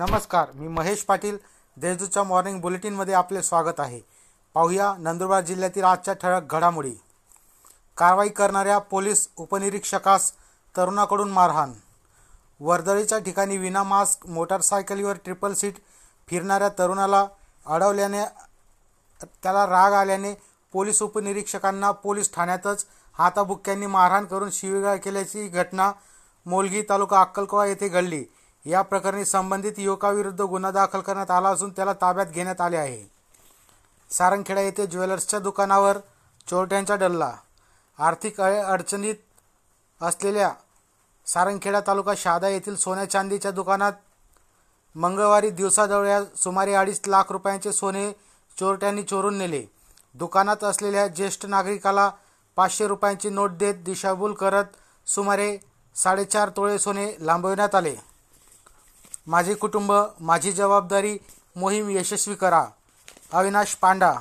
नमस्कार मी महेश पाटील. देशदूतच्या मॉर्निंग बुलेटिनमध्ये आपले स्वागत आहे. पाहूया नंदुरबार जिल्ह्यातील आजच्या ठळक घडामोडी. कारवाई करणाऱ्या पोलीस उपनिरीक्षकास तरुणाकडून मारहाण. वर्दळीच्या ठिकाणी विना मास्क मोटारसायकलीवर ट्रिपल सीट फिरणाऱ्या तरुणाला अडवल्याने त्याला राग आल्याने पोलीस उपनिरीक्षकांना पोलीस ठाण्यातच हाताबुक्क्यांनी मारहाण करून शिवीगाळ केल्याची घटना मोलगी तालुका अक्कलकोवा येथे घडली. या प्रकरणी संबंधित युवकाविरुद्ध गुन्हा दाखल करण्यात आला असून त्याला ताब्यात घेण्यात आले आहे. सारंगखेडा येथे ज्वेलर्सच्या दुकानावर चोरट्यांचा डल्ला. आर्थिक अडचणीत असलेल्या सारंगखेडा तालुका शहादा येथील सोन्या चांदीच्या दुकानात मंगळवारी दिवसाजवळ सुमारे अडीच लाख रुपयांचे सोने चोरट्यांनी चोरून नेले. दुकानात असलेल्या ज्येष्ठ नागरिकाला पाचशे रुपयांची नोट देत दिशाभूल करत सुमारे साडेचार तोळे सोने लांबविण्यात आले. माझे कुटुंब माझी जबाबदारी मोहीम यशस्वी करा. अविनाश पांडा.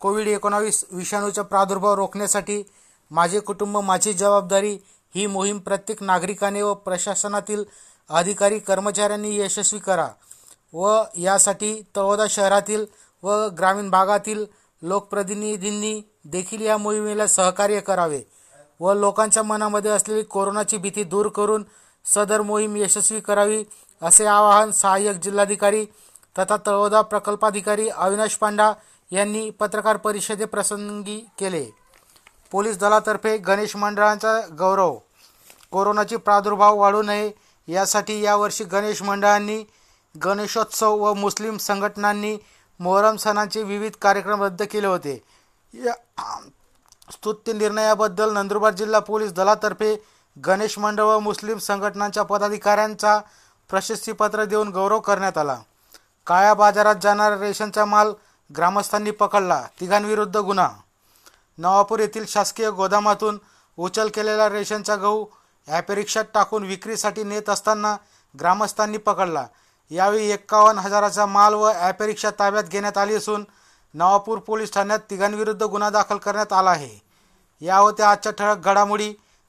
कोविड एकोणावीस विषाणूचा प्रादुर्भाव रोखण्यासाठी माझे कुटुंब माझी जबाबदारी ही मोहीम प्रत्येक नागरिकाने व प्रशासनातील अधिकारी कर्मचाऱ्यांनी यशस्वी करा व यासाठी तळोदा शहरातील व ग्रामीण भागातील लोकप्रतिनिधींनी देखील या मोहिमेला सहकार्य करावे व लोकांच्या मनामध्ये असलेली कोरोनाची भीती दूर करून सदर मोहीम यशस्वी करावी असे आवाहन सहाय्यक जिल्हाधिकारी तथा तळोदा प्रकल्पाधिकारी अविनाश पांडा यांनी पत्रकार परिषदेप्रसंगी केले. पोलीस दलातर्फे गणेश मंडळांचा गौरव. कोरोनाची प्रादुर्भाव वाढू नये यासाठी यावर्षी गणेश मंडळांनी गणेशोत्सव व मुस्लिम संघटनांनी मोहरम सणांचे विविध कार्यक्रम रद्द केले होते. या स्तुत्य निर्णयाबद्दल नंदुरबार जिल्हा पोलीस दलातर्फे गणेश मंडळ व मुस्लिम संघटनांच्या पदाधिकाऱ्यांचा प्रशस्तीपत्र देऊन गौरव करण्यात आला. काळ्या बाजारात जाणारा रेशनचा माल ग्रामस्थांनी पकडला. तिघांविरुद्ध गुन्हा. नवापूर येथील शासकीय गोदामातून उचल केलेला रेशनचा गहू ॲपेरिक्षात टाकून विक्रीसाठी नेत असताना ग्रामस्थांनी पकडला. यावेळी एक्कावन्न हजाराचा माल व ॲपेरिक्षा ताब्यात घेण्यात आली असून नवापूर पोलीस ठाण्यात तिघांविरुद्ध गुन्हा दाखल करण्यात आला आहे. या होत्या आजच्या ठळक घडामोडी.